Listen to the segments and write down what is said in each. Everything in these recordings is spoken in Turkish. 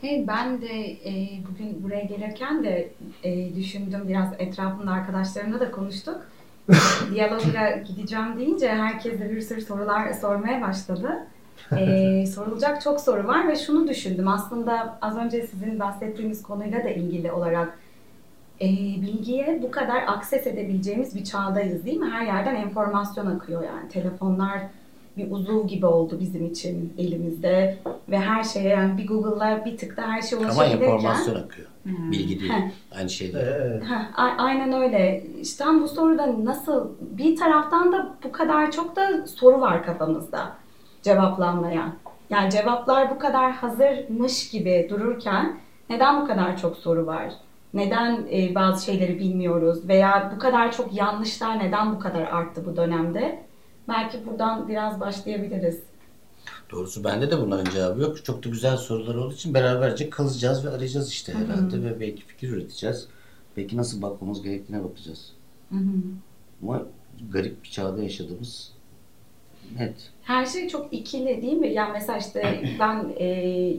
Hey, ben de e, bugün buraya gelirken de e, düşündüm biraz etrafımda arkadaşlarımla da konuştuk. Diyaloga gideceğim deyince herkes de bir sürü sorular sormaya başladı. E, sorulacak çok soru var ve şunu düşündüm aslında az önce sizin bahsettiğiniz konuyla da ilgili olarak e, bilgiye bu kadar akses edebileceğimiz bir çağdayız değil mi? Her yerden enformasyon akıyor yani telefonlar bir uzuv gibi oldu bizim için elimizde ve her şeye yani bir Google'la bir tıkta her Ama ulaşabilirken enformasyon akıyor. Bilgi değil. Heh. Aynı şey değil. Evet. Ha, a- aynen öyle. İşte bu soruda nasıl bir taraftan da bu kadar çok da soru var kafamızda cevaplanmayan. Yani cevaplar bu kadar hazırmış gibi dururken neden bu kadar çok soru var? Neden e, bazı şeyleri bilmiyoruz veya bu kadar çok yanlışlar neden bu kadar arttı bu dönemde? Belki buradan biraz başlayabiliriz. Doğrusu bende de bunların cevabı yok. Çok da güzel sorular olduğu için beraberce kazacağız ve arayacağız işte herhalde ve belki fikir üreteceğiz. Belki nasıl bakmamız gerektiğine bakacağız. Ama garip bir çağda yaşadığımız net. Her şey çok ikili değil mi? Yani mesela işte ben e,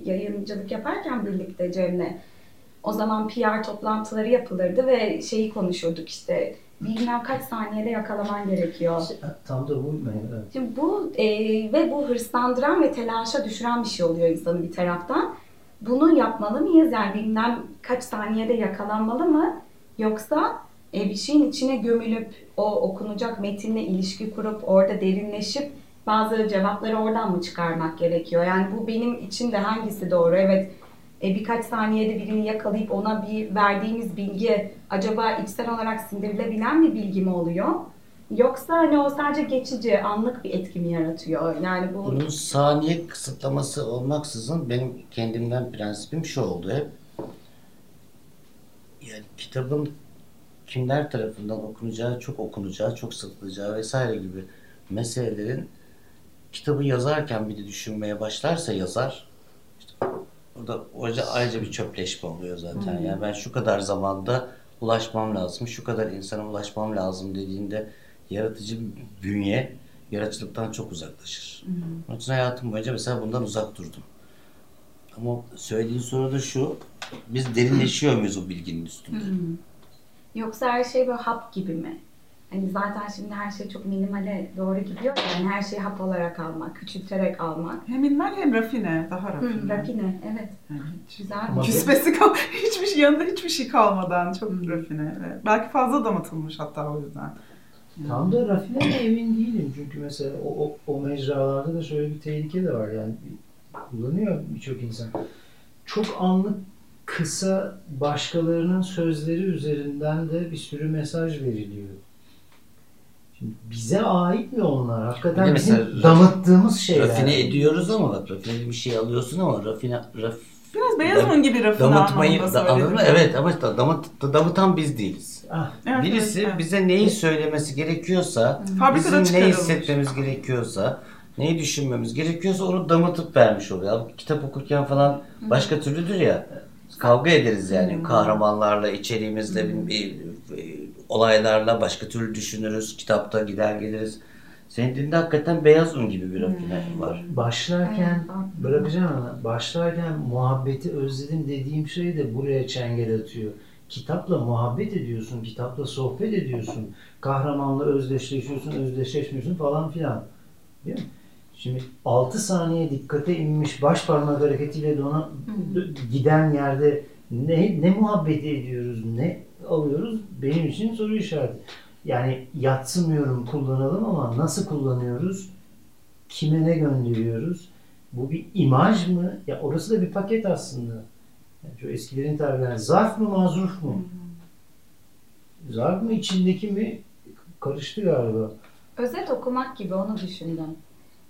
yayıncılık yaparken birlikte Cem'le o zaman PR toplantıları yapılırdı ve şeyi konuşurduk işte bilmem kaç saniyede yakalaman gerekiyor. Tam da bu evet. Şimdi bu e, ve bu hırslandıran ve telaşa düşüren bir şey oluyor insanın bir taraftan. Bunu yapmalı mıyız? Yani bilmem kaç saniyede yakalanmalı mı? Yoksa e, bir şeyin içine gömülüp o okunacak metinle ilişki kurup orada derinleşip bazı cevapları oradan mı çıkarmak gerekiyor? Yani bu benim için de hangisi doğru? Evet e, birkaç saniyede birini yakalayıp ona bir verdiğimiz bilgi acaba içsel olarak sindirilebilen bir bilgi mi oluyor? Yoksa hani o sadece geçici, anlık bir etki mi yaratıyor? Yani bu Bunun saniye kısıtlaması olmaksızın benim kendimden prensibim şu oldu hep. Yani kitabın kimler tarafından okunacağı, çok okunacağı, çok satılacağı vesaire gibi meselelerin kitabı yazarken bir de düşünmeye başlarsa yazar işte orada orada ayrıca bir çöpleşme oluyor zaten. Yani ben şu kadar zamanda ulaşmam lazım, şu kadar insana ulaşmam lazım dediğinde yaratıcı bir bünye yaratıcılıktan çok uzaklaşır. Onun için hayatım boyunca mesela bundan uzak durdum. Ama söylediğin soru da şu, biz derinleşiyor muyuz o bilginin üstünde? yoksa her şey böyle hap gibi mi? Hani zaten şimdi her şey çok minimale doğru gidiyor. Yani her şeyi hap olarak almak, küçülterek almak. Hem minimal hem rafine, daha rafine. Hı, rafine, evet. Yani hiç Güzel. Küspesi kal hiçbir şey yanında hiçbir şey kalmadan çok rafine. Evet. Belki fazla damıtılmış hatta o yüzden. Tam da rafine mi emin değilim. Çünkü mesela o, o, o mecralarda da şöyle bir tehlike de var yani. Kullanıyor birçok insan. Çok anlık kısa başkalarının sözleri üzerinden de bir sürü mesaj veriliyor. Şimdi bize ait mi onlar? Hakikaten mesela bizim damıttığımız şeyler. Rafine ediyoruz ama rafine bir şey alıyorsun ama rafine raf, Biraz beyaz un gibi rafine damıtmayı anlamında da, anladın mı? Evet ama işte damıt, damıtan biz değiliz. Ah, Evet, Birisi evet, evet. bize neyi söylemesi gerekiyorsa, Fabrikada bizim ne hissetmemiz gerekiyorsa, neyi düşünmemiz gerekiyorsa onu damıtıp vermiş oluyor. Kitap okurken falan başka türlüdür ya. Kavga ederiz yani kahramanlarla, içeriğimizle, bir- bir- olaylarla başka türlü düşünürüz. Kitapta gider geliriz. Senin dilinde hakikaten beyaz un gibi bir rafine var. başlarken bırakacağım ama başlarken muhabbeti özledim dediğim şey de buraya çengel atıyor. Kitapla muhabbet ediyorsun, kitapla sohbet ediyorsun. Kahramanla özdeşleşiyorsun, özdeşleşmiyorsun falan filan. Değil mi? Şimdi 6 saniye dikkate inmiş baş parmak hareketiyle de ona giden yerde ne, ne muhabbeti ediyoruz, ne alıyoruz benim için soru işareti. Yani yatsımıyorum kullanalım ama nasıl kullanıyoruz? Kime ne gönderiyoruz? Bu bir imaj mı? Ya orası da bir paket aslında. Yani şu eskilerin tabiriyle zarf mı mazruf mu? Zarf mı içindeki mi? Karıştı galiba. Özet okumak gibi onu düşündüm.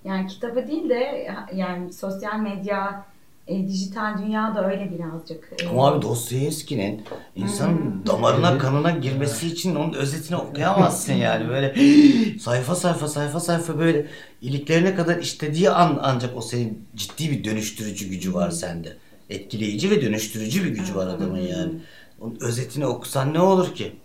Yani kitabı değil de yani sosyal medya, e, dijital dünya da öyle birazcık. E, Ama abi Dostoyevski'nin insanın damarına kanına girmesi için onun özetini okuyamazsın yani böyle sayfa sayfa sayfa sayfa böyle iliklerine kadar işlediği an ancak o senin ciddi bir dönüştürücü gücü var sende. Etkileyici ve dönüştürücü bir gücü var adamın yani. Onun özetini okusan ne olur ki?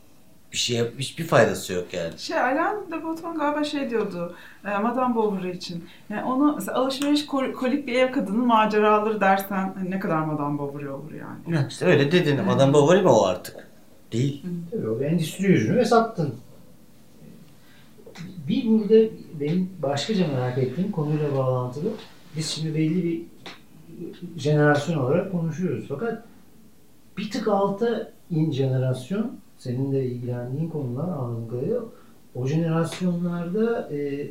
Hiçbir şey hiçbir faydası yok yani. Şey Alain de Botton galiba şey diyordu e, Madame Bovary için. Yani onu mesela alışveriş kol- kolik bir ev kadının maceraları dersen hani ne kadar Madame Bovary olur yani. Ya İşte öyle dedin. Adam Bovary mi o artık? Değil. Tabii o endüstri ürünü ve sattın. Bir burada benim başkaca merak ettiğim konuyla bağlantılı. Biz şimdi belli bir jenerasyon olarak konuşuyoruz. Fakat bir tık alta in jenerasyon, senin de ilgilendiğin konular anladığım kadarıyla o jenerasyonlarda e,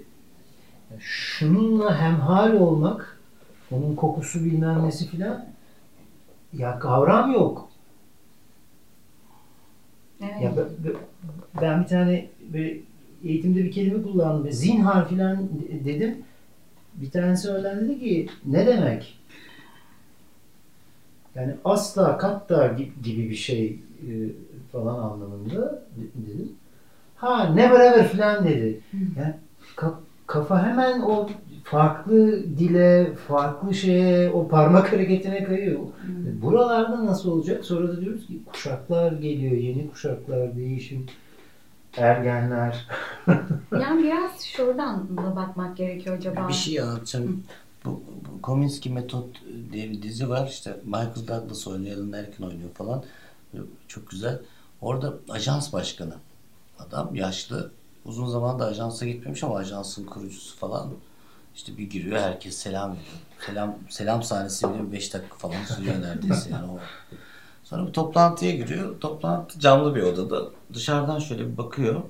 şununla hemhal olmak, onun kokusu bilmem nesi filan ya kavram yok. Evet. Ya ben, ben- bir tane böyle eğitimde bir kelime kullandım. Zinhar filan de- dedim. Bir tanesi öğren dedi ki ne demek? Yani asla katta gi- gibi bir şey e, falan anlamında de- dedim. Ha never ever filan dedi. Yani ka- kafa hemen o farklı dile, farklı şeye, o parmak hareketine kayıyor. Buralarda nasıl olacak? Sonra da diyoruz ki kuşaklar geliyor, yeni kuşaklar, değişim, ergenler. Yani biraz şuradan da bakmak gerekiyor acaba. Bir şey anlatacağım. Bu, bu Kominsky Metot diye bir dizi var. İşte Michael Douglas oynuyor, Alan Arkin oynuyor falan. Çok güzel. Orada ajans başkanı. Adam yaşlı. Uzun zaman da ajansa gitmemiş ama ajansın kurucusu falan. İşte bir giriyor herkes selam veriyor. Selam selam sahnesi bile 5 dakika falan sürüyor neredeyse yani o. Sonra bir toplantıya giriyor. Toplantı camlı bir odada. Dışarıdan şöyle bir bakıyor.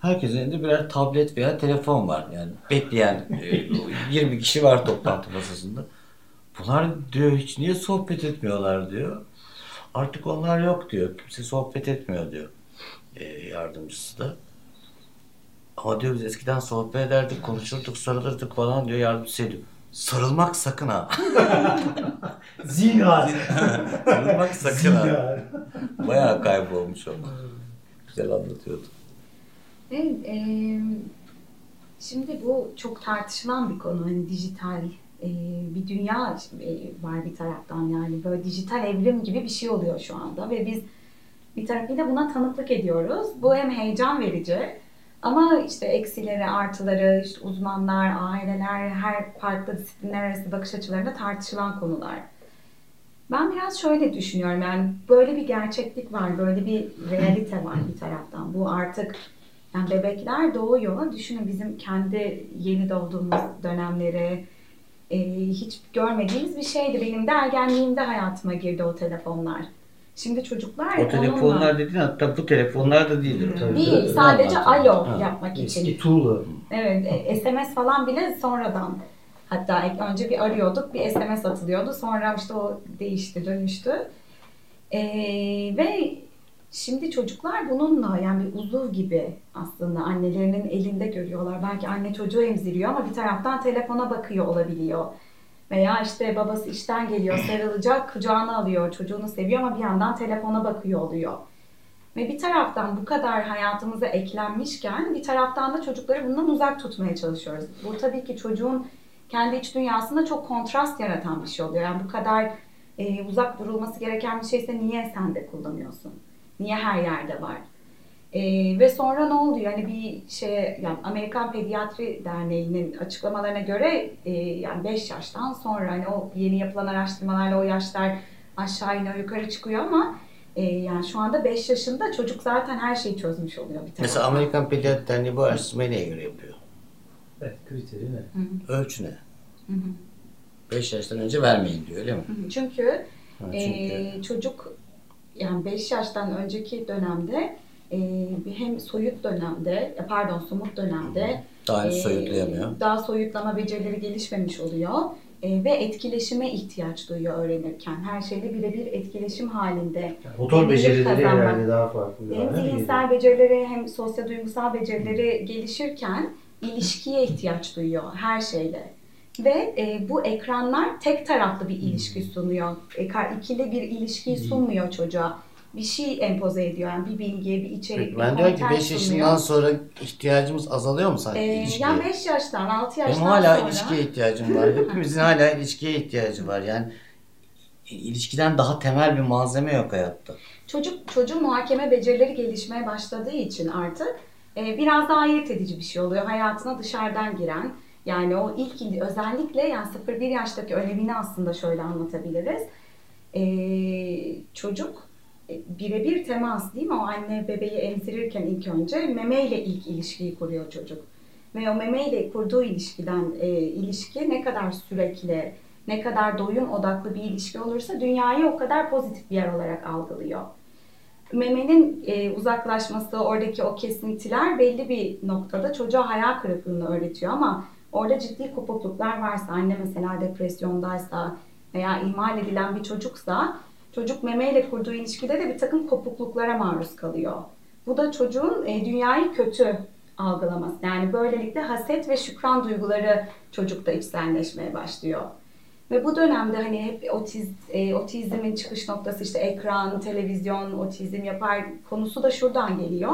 Herkesin elinde birer tablet veya telefon var. Yani bekleyen e, 20 kişi var toplantı masasında. Bunlar diyor hiç niye sohbet etmiyorlar diyor. Artık onlar yok diyor. Kimse sohbet etmiyor diyor. E, yardımcısı da. Ama diyor biz eskiden sohbet ederdik, konuşurduk, sarılırdık falan diyor yardımcısı diyor. Sarılmak sakın ha. Zinhar. Sarılmak sakın ha. Bayağı kaybolmuş o. Güzel anlatıyordu. Evet, eee, şimdi bu çok tartışılan bir konu. Hani dijital eee, bir dünya eee, var bir taraftan yani böyle dijital evrim gibi bir şey oluyor şu anda ve biz bir tarafıyla buna tanıklık ediyoruz. Bu hem heyecan verici ama işte eksileri, artıları, işte uzmanlar, aileler, her farklı disiplinler arası bakış açılarında tartışılan konular. Ben biraz şöyle düşünüyorum yani böyle bir gerçeklik var, böyle bir realite var bir taraftan. Bu artık yani bebekler doğuyor. Düşünün bizim kendi yeni doğduğumuz dönemleri e, hiç görmediğimiz bir şeydi. Benim de ergenliğimde hayatıma girdi o telefonlar. Şimdi çocuklar O telefonlar onunla- dediğin hatta bu telefonlar da değildir. Tabii. değil sadece alo Ha. yapmak için. Eski tuğla. Evet, e, SMS falan bile sonradan. Hatta ilk önce bir arıyorduk, bir SMS atılıyordu. Sonra işte o değişti, dönüştü. Ee, ve şimdi çocuklar bununla yani bir uzuv gibi aslında annelerinin elinde görüyorlar. Belki anne çocuğu emziriyor ama bir taraftan telefona bakıyor olabiliyor. Veya işte babası işten geliyor, sarılacak, kucağına alıyor, çocuğunu seviyor ama bir yandan telefona bakıyor oluyor. Ve bir taraftan bu kadar hayatımıza eklenmişken bir taraftan da çocukları bundan uzak tutmaya çalışıyoruz. Bu tabii ki çocuğun kendi iç dünyasında çok kontrast yaratan bir şey oluyor. Yani bu kadar e, uzak durulması gereken bir şeyse niye sen de kullanıyorsun? Niye her yerde var? E, ve sonra ne oluyor? Yani bir şey yani Amerikan Pediatri Derneği'nin açıklamalarına göre e, yani 5 yaştan sonra hani o yeni yapılan araştırmalarla o yaşlar aşağı iniyor yukarı çıkıyor ama e, yani şu anda 5 yaşında çocuk zaten her şeyi çözmüş oluyor bir taraftan. Mesela Amerikan Pediatri Derneği bu araştırmayı neye göre yapıyor? Evet, kriteri ne? Ölçü ne? Hı hı. 5 yaştan önce vermeyin diyor öyle mi? Çünkü Ha, çünkü Ee, çocuk yani 5 yaştan önceki dönemde e, hem soyut dönemde, e, pardon somut dönemde daha e, soyutlayamıyor. Daha soyutlama becerileri gelişmemiş oluyor. E, ve etkileşime ihtiyaç duyuyor öğrenirken. Her şeyle birebir etkileşim halinde. Yani motor becerileri herhalde daha farklı. Hem zihinsel becerileri hem sosyo-duygusal becerileri gelişirken ilişkiye ihtiyaç duyuyor her şeyle. Ve e, bu ekranlar tek taraflı bir ilişki sunuyor. E, ikili bir ilişkiyi sunmuyor çocuğa. Bir şey empoze ediyor yani bir bilgi, bir içerik, Peki, bir ben diyorum ki content 5 sunuyor. yaşından sonra ihtiyacımız azalıyor mu sanki E, ilişkiye? yani 5 yaştan, 6 Benim yaştan hala sonra... ilişkiye ihtiyacım var. Hepimizin hala ilişkiye ihtiyacı var. Yani ilişkiden daha temel bir malzeme yok hayatta. Çocuk çocuğun muhakeme becerileri gelişmeye başladığı için artık e, biraz daha ayırt edici bir şey oluyor. Hayatına dışarıdan giren yani o ilk il- özellikle yani 0-1 yaştaki önemini aslında şöyle anlatabiliriz. E, çocuk e, birebir temas değil mi? O anne bebeği emzirirken ilk önce memeyle ilk ilişkiyi kuruyor çocuk. Ve o memeyle kurduğu ilişkiden e, ilişki ne kadar sürekli, ne kadar doyum odaklı bir ilişki olursa dünyayı o kadar pozitif bir yer olarak algılıyor. Memenin e, uzaklaşması, oradaki o kesintiler belli bir noktada çocuğa hayal kırıklığını öğretiyor ama orada ciddi kopukluklar varsa, anne mesela depresyondaysa veya ihmal edilen bir çocuksa çocuk memeyle kurduğu ilişkide de bir takım kopukluklara maruz kalıyor. Bu da çocuğun e, dünyayı kötü algılaması. Yani böylelikle haset ve şükran duyguları çocukta içselleşmeye başlıyor. Ve bu dönemde hani hep otiz, e, otizmin çıkış noktası işte ekran, televizyon, otizm yapar konusu da şuradan geliyor.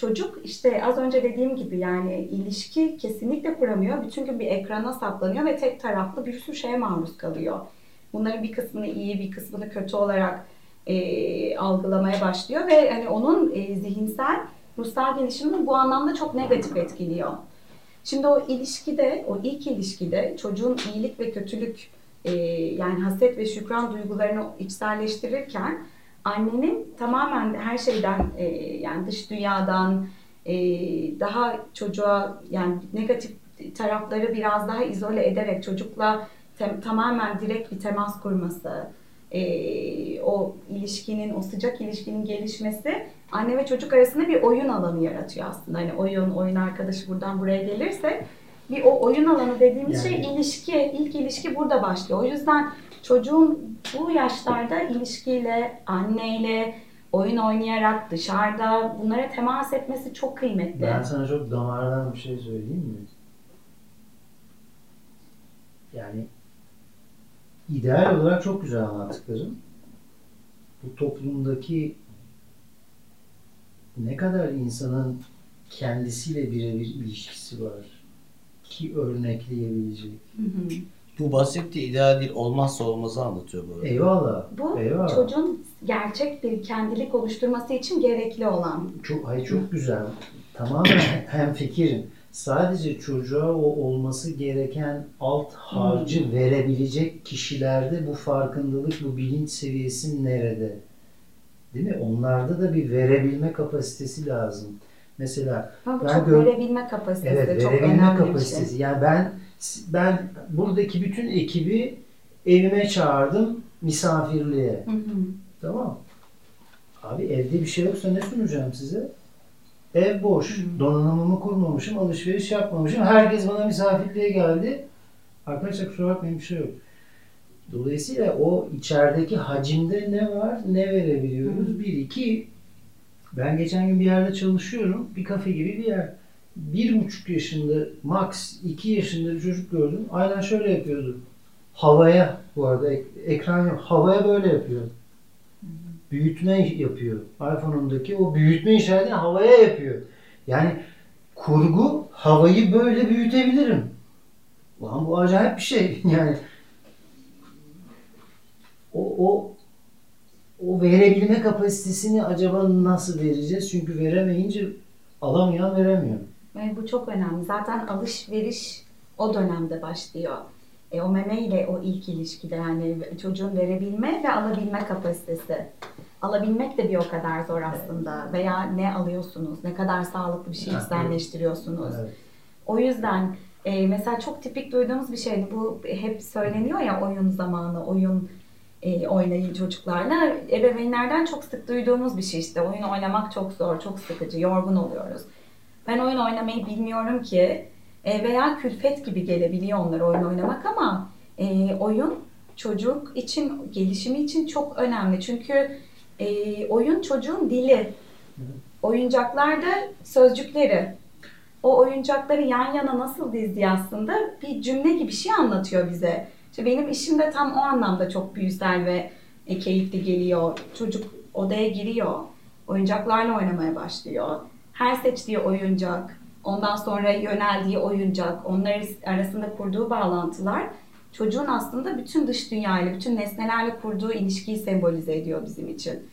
Çocuk işte az önce dediğim gibi yani ilişki kesinlikle kuramıyor. Bütün gün bir ekrana saplanıyor ve tek taraflı bir sürü şeye maruz kalıyor. Bunların bir kısmını iyi, bir kısmını kötü olarak e, algılamaya başlıyor ve hani onun e, zihinsel, ruhsal gelişimini bu anlamda çok negatif etkiliyor. Şimdi o ilişkide, o ilk ilişkide çocuğun iyilik ve kötülük e, yani haset ve şükran duygularını içselleştirirken annenin tamamen her şeyden e, yani dış dünyadan e, daha çocuğa yani negatif tarafları biraz daha izole ederek çocukla tem- tamamen direkt bir temas kurması, e, o ilişkinin, o sıcak ilişkinin gelişmesi anne ve çocuk arasında bir oyun alanı yaratıyor aslında. Hani oyun, oyun arkadaşı buradan buraya gelirse bir o oyun alanı dediğimiz Yani- şey ilişki, ilk ilişki burada başlıyor. O yüzden çocuğun bu yaşlarda ilişkiyle, anneyle, oyun oynayarak dışarıda bunlara temas etmesi çok kıymetli. Ben sana çok damardan bir şey söyleyeyim mi? Yani ideal olarak çok güzel anlattıkların. Bu toplumdaki ne kadar insanın kendisiyle birebir ilişkisi var ki örnekleyebilecek. Hı hı. Bu bahsettiği ideal değil olmazsa olmazı anlatıyor bu arada. Eyvallah. Bu eyvallah. çocuğun gerçek bir kendilik oluşturması için gerekli olan. Çok, ay çok güzel. Tamamen hem fikirim. Sadece çocuğa o olması gereken alt harcı verebilecek kişilerde bu farkındalık, bu bilinç seviyesi nerede? Değil mi? Onlarda da bir verebilme kapasitesi lazım. Mesela Ama bu Ben çok gör- verebilme kapasitesi evet çok verebilme önemli bir kapasitesi. şey. Yani ben ben buradaki bütün ekibi evime çağırdım misafirliğe. Hı hı. Tamam. Abi evde bir şey yoksa ne sunacağım size? Ev boş. Donanımımı kurmamışım, alışveriş yapmamışım. Herkes bana misafirliğe geldi. Arkadaşlar kusura bakmayın bir şey yok. Dolayısıyla o içerideki hacimde ne var, ne verebiliyoruz? Bir, iki, ben geçen gün bir yerde çalışıyorum. Bir kafe gibi bir yer. Bir buçuk yaşında, max iki yaşında bir çocuk gördüm. Aynen şöyle yapıyordu. Havaya, bu arada ek- ekran yok. Havaya böyle yapıyor büyütme yapıyor. iPhone'undaki o büyütme işaretini havaya yapıyor. Yani kurgu havayı böyle büyütebilirim. Ulan bu acayip bir şey. Yani o, o o verebilme kapasitesini acaba nasıl vereceğiz? Çünkü veremeyince alamayan veremiyor. Ve bu çok önemli. Zaten alışveriş o dönemde başlıyor. E, o meme ile o ilk ilişkide yani çocuğun verebilme ve alabilme kapasitesi. Alabilmek de bir o kadar zor aslında. Veya ne alıyorsunuz, ne kadar sağlıklı bir şey Evet. içselleştiriyorsunuz. Evet. O yüzden e, mesela çok tipik duyduğumuz bir şeydi. Bu hep söyleniyor ya oyun zamanı, oyun e, oynayın çocuklarla. Ebeveynlerden çok sık duyduğumuz bir şey işte. Oyun oynamak çok zor, çok sıkıcı, yorgun oluyoruz. Ben oyun oynamayı bilmiyorum ki e, veya külfet gibi gelebiliyor onlara oyun oynamak ama e, oyun çocuk için, gelişimi için çok önemli. Çünkü e, oyun çocuğun dili. Oyuncaklar da sözcükleri. O oyuncakları yan yana nasıl dizdiği aslında bir cümle gibi bir şey anlatıyor bize. İşte benim işim de tam o anlamda çok büyüsel ve e, keyifli geliyor. Çocuk odaya giriyor, oyuncaklarla oynamaya başlıyor. Her seçtiği oyuncak, ondan sonra yöneldiği oyuncak, onlar arasında kurduğu bağlantılar çocuğun aslında bütün dış dünyayla, bütün nesnelerle kurduğu ilişkiyi sembolize ediyor bizim için.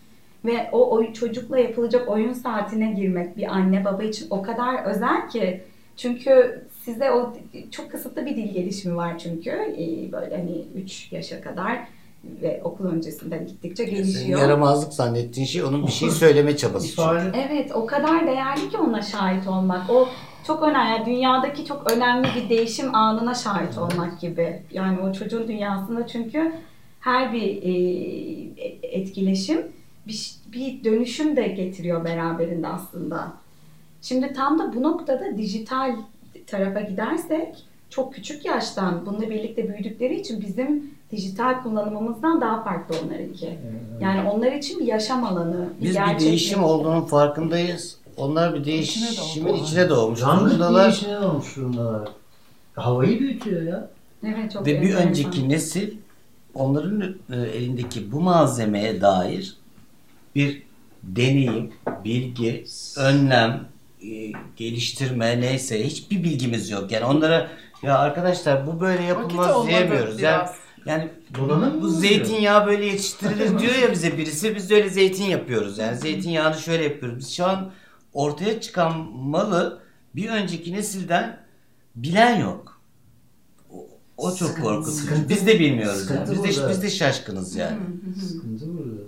Ve o, o çocukla yapılacak oyun saatine girmek bir anne baba için o kadar özel ki. Çünkü size o çok kısıtlı bir dil gelişimi var çünkü. Böyle hani 3 yaşa kadar ve okul öncesinden gittikçe Senin gelişiyor. yaramazlık zannettiğin şey onun bir şey söyleme çabası. çünkü. Evet, o kadar değerli ki ona şahit olmak. O çok önemli. Yani dünyadaki çok önemli bir değişim anına şahit olmak gibi. Yani o çocuğun dünyasında çünkü her bir e, etkileşim bir, bir dönüşüm de getiriyor beraberinde aslında. Şimdi tam da bu noktada dijital tarafa gidersek çok küçük yaştan bununla birlikte büyüdükleri için bizim dijital kullanımımızdan daha farklı onlarınki. Yani onlar için bir yaşam alanı, bir Biz bir değişim olduğunun farkındayız. Onlar bir değişimin içine doğmuş Canlı içine olmuş durumdalar. Havayı büyütüyor ya. Evet, çok Ve bir önceki nesil onların e, elindeki bu malzemeye dair bir deneyim, bilgi, önlem, e, geliştirme neyse hiçbir bilgimiz yok. Yani onlara ya arkadaşlar bu böyle yapılmaz diyemiyoruz. Yani, yani Donanım bu zeytinyağı böyle yetiştirilir diyor ya bize birisi biz de öyle zeytin yapıyoruz. Yani zeytinyağını şöyle yapıyoruz. Biz şu an ortaya çıkan malı bir önceki nesilden bilen yok. O, o çok Sıkıntı- korkutucu. sıkıntı- biz de bilmiyoruz. Yani. Biz de burada. biz de şaşkınız yani. Sıkıntı burada.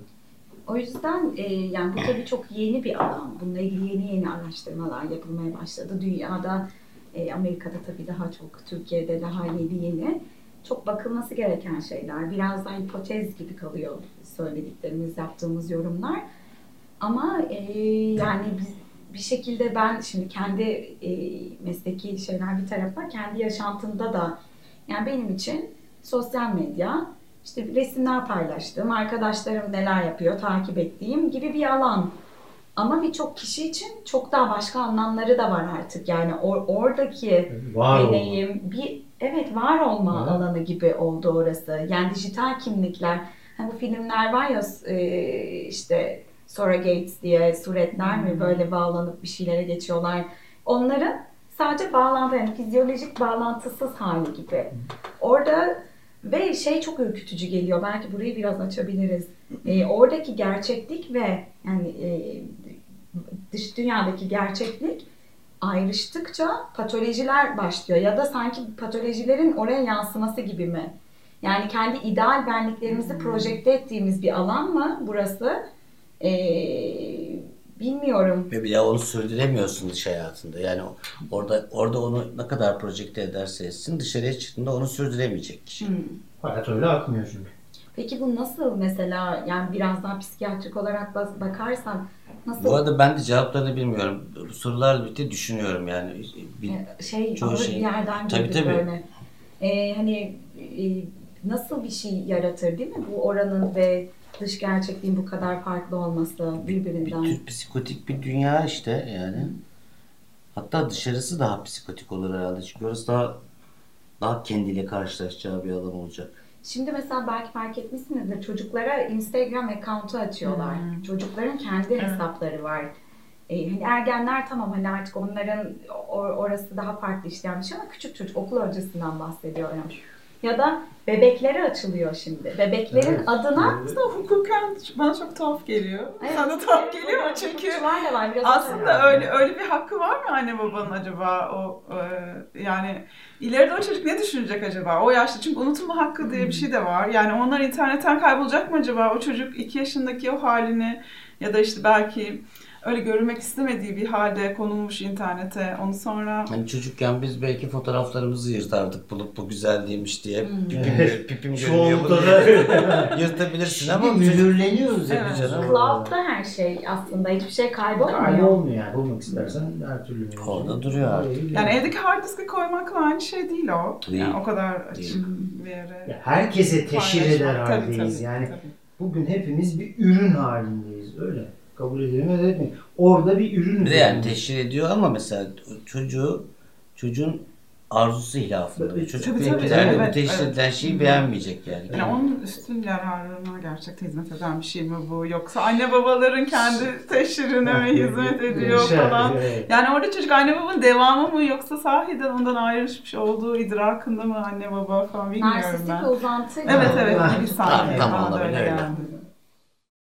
O yüzden e, yani bu tabii çok yeni bir alan. Bununla ilgili yeni yeni araştırmalar yapılmaya başladı. Dünyada, e, Amerika'da tabii daha çok, Türkiye'de daha yeni yeni. Çok bakılması gereken şeyler. Biraz daha hipotez gibi kalıyor söylediklerimiz, yaptığımız yorumlar. Ama e, yani biz, bir şekilde ben şimdi kendi e, mesleki şeyler bir tarafa, kendi yaşantımda da yani benim için sosyal medya, işte resimler paylaştığım, arkadaşlarım neler yapıyor takip ettiğim gibi bir alan. Ama birçok kişi için çok daha başka anlamları da var artık. Yani or- oradaki Var olma. deneyim bir evet var olma Evet. alanı gibi oldu orası. Yani dijital kimlikler. Hani bu filmler var ya e, işte Sora Gates diye suretler mi böyle bağlanıp bir şeylere geçiyorlar. Onların sadece bağlantı yani fizyolojik bağlantısız hali gibi. Orada ve şey çok ürkütücü geliyor. Belki burayı biraz açabiliriz. E, oradaki gerçeklik ve yani e, dış dünyadaki gerçeklik ayrıştıkça patolojiler başlıyor ya da sanki patolojilerin oraya yansıması gibi mi? Yani kendi ideal benliklerimizi projekte ettiğimiz bir alan mı burası? Ee, bilmiyorum. Ve bir daha onu sürdüremiyorsun dış hayatında. Yani orada orada onu ne kadar projekte ederse etsin dışarıya çıktığında onu sürdüremeyecek kişi. Hmm. Hayat öyle akmıyor çünkü. Peki bu nasıl mesela yani biraz daha psikiyatrik olarak bakarsan nasıl Bu arada ben de cevaplarını bilmiyorum. Bu sorularla birlikte düşünüyorum yani. Bir, e, şey Çoğu şey- bir yerden Tabii, girdik tabii. böyle. Ee, hani e, nasıl bir şey yaratır değil mi bu oranın ve dış gerçekliğin bu kadar farklı olması bir birbirinden? tür psikotik bir dünya işte yani. Hatta dışarısı daha psikotik olur herhalde. Çünkü orası daha daha kendiyle karşılaşacağı bir alan olacak. Şimdi mesela belki fark etmişsinizdir çocuklara Instagram account'u açıyorlar. Hmm. Çocukların kendi hesapları var. Ee, hani ergenler tamam hani artık onların or- orası daha farklı şey ama küçük çocuk okul öncesinden bahsediyorum. Ya da bebeklere açılıyor şimdi. Bebeklerin Evet. adına. Aslında hukuken bana çok tuhaf geliyor. Evet, Sana tuhaf evet, geliyor mu? Çünkü da var, biraz aslında öyle öyle bir hakkı var mı anne babanın acaba o e, yani ileride o çocuk ne düşünecek acaba o yaşta çünkü unutulma hakkı diye bir şey de var yani onlar internetten kaybolacak mı acaba o çocuk iki yaşındaki o halini ya da işte belki öyle görünmek istemediği bir halde konulmuş internete onu sonra Hani çocukken biz belki fotoğraflarımızı yırtardık bulup bu güzel değilmiş diye. Pipim, Evet. pipim Şu görünüyor. da- Yırtabilirsin Şimdi ama mühürleniyoruz Evet. hep canım. Cloud'da her şey aslında hiçbir şey kaybolmuyor. Kaybolmuyor yani. Bulmak istersen her türlü. Orada duruyor artık. yani evdeki hard diske koymakla aynı şey değil o. Değil. Yani o kadar açık bir yere. Ya herkese teşhir eder haldeyiz. yani tabii. bugün hepimiz bir ürün halindeyiz. Öyle. Kabul da etmeyin. Orada bir ürün. Bir de yani teşhir ediyor ama mesela çocuğu çocuğun arzusu hilafında. Tabii, Çocuk tabii, tabii, ileride evet, bu teşhis evet. edilen şeyi beğenmeyecek yani. Yani onun üstün yararına gerçekten hizmet eden bir şey mi bu? Yoksa anne babaların kendi teşhirine mi hizmet ediyor falan? Yani orada çocuk anne babanın devamı mı yoksa sahiden ondan ayrışmış olduğu idrakında mı anne baba falan bilmiyorum Narsistik ben. ve uzantı. Evet evet tamam, bana da öyle olabilir, geldi.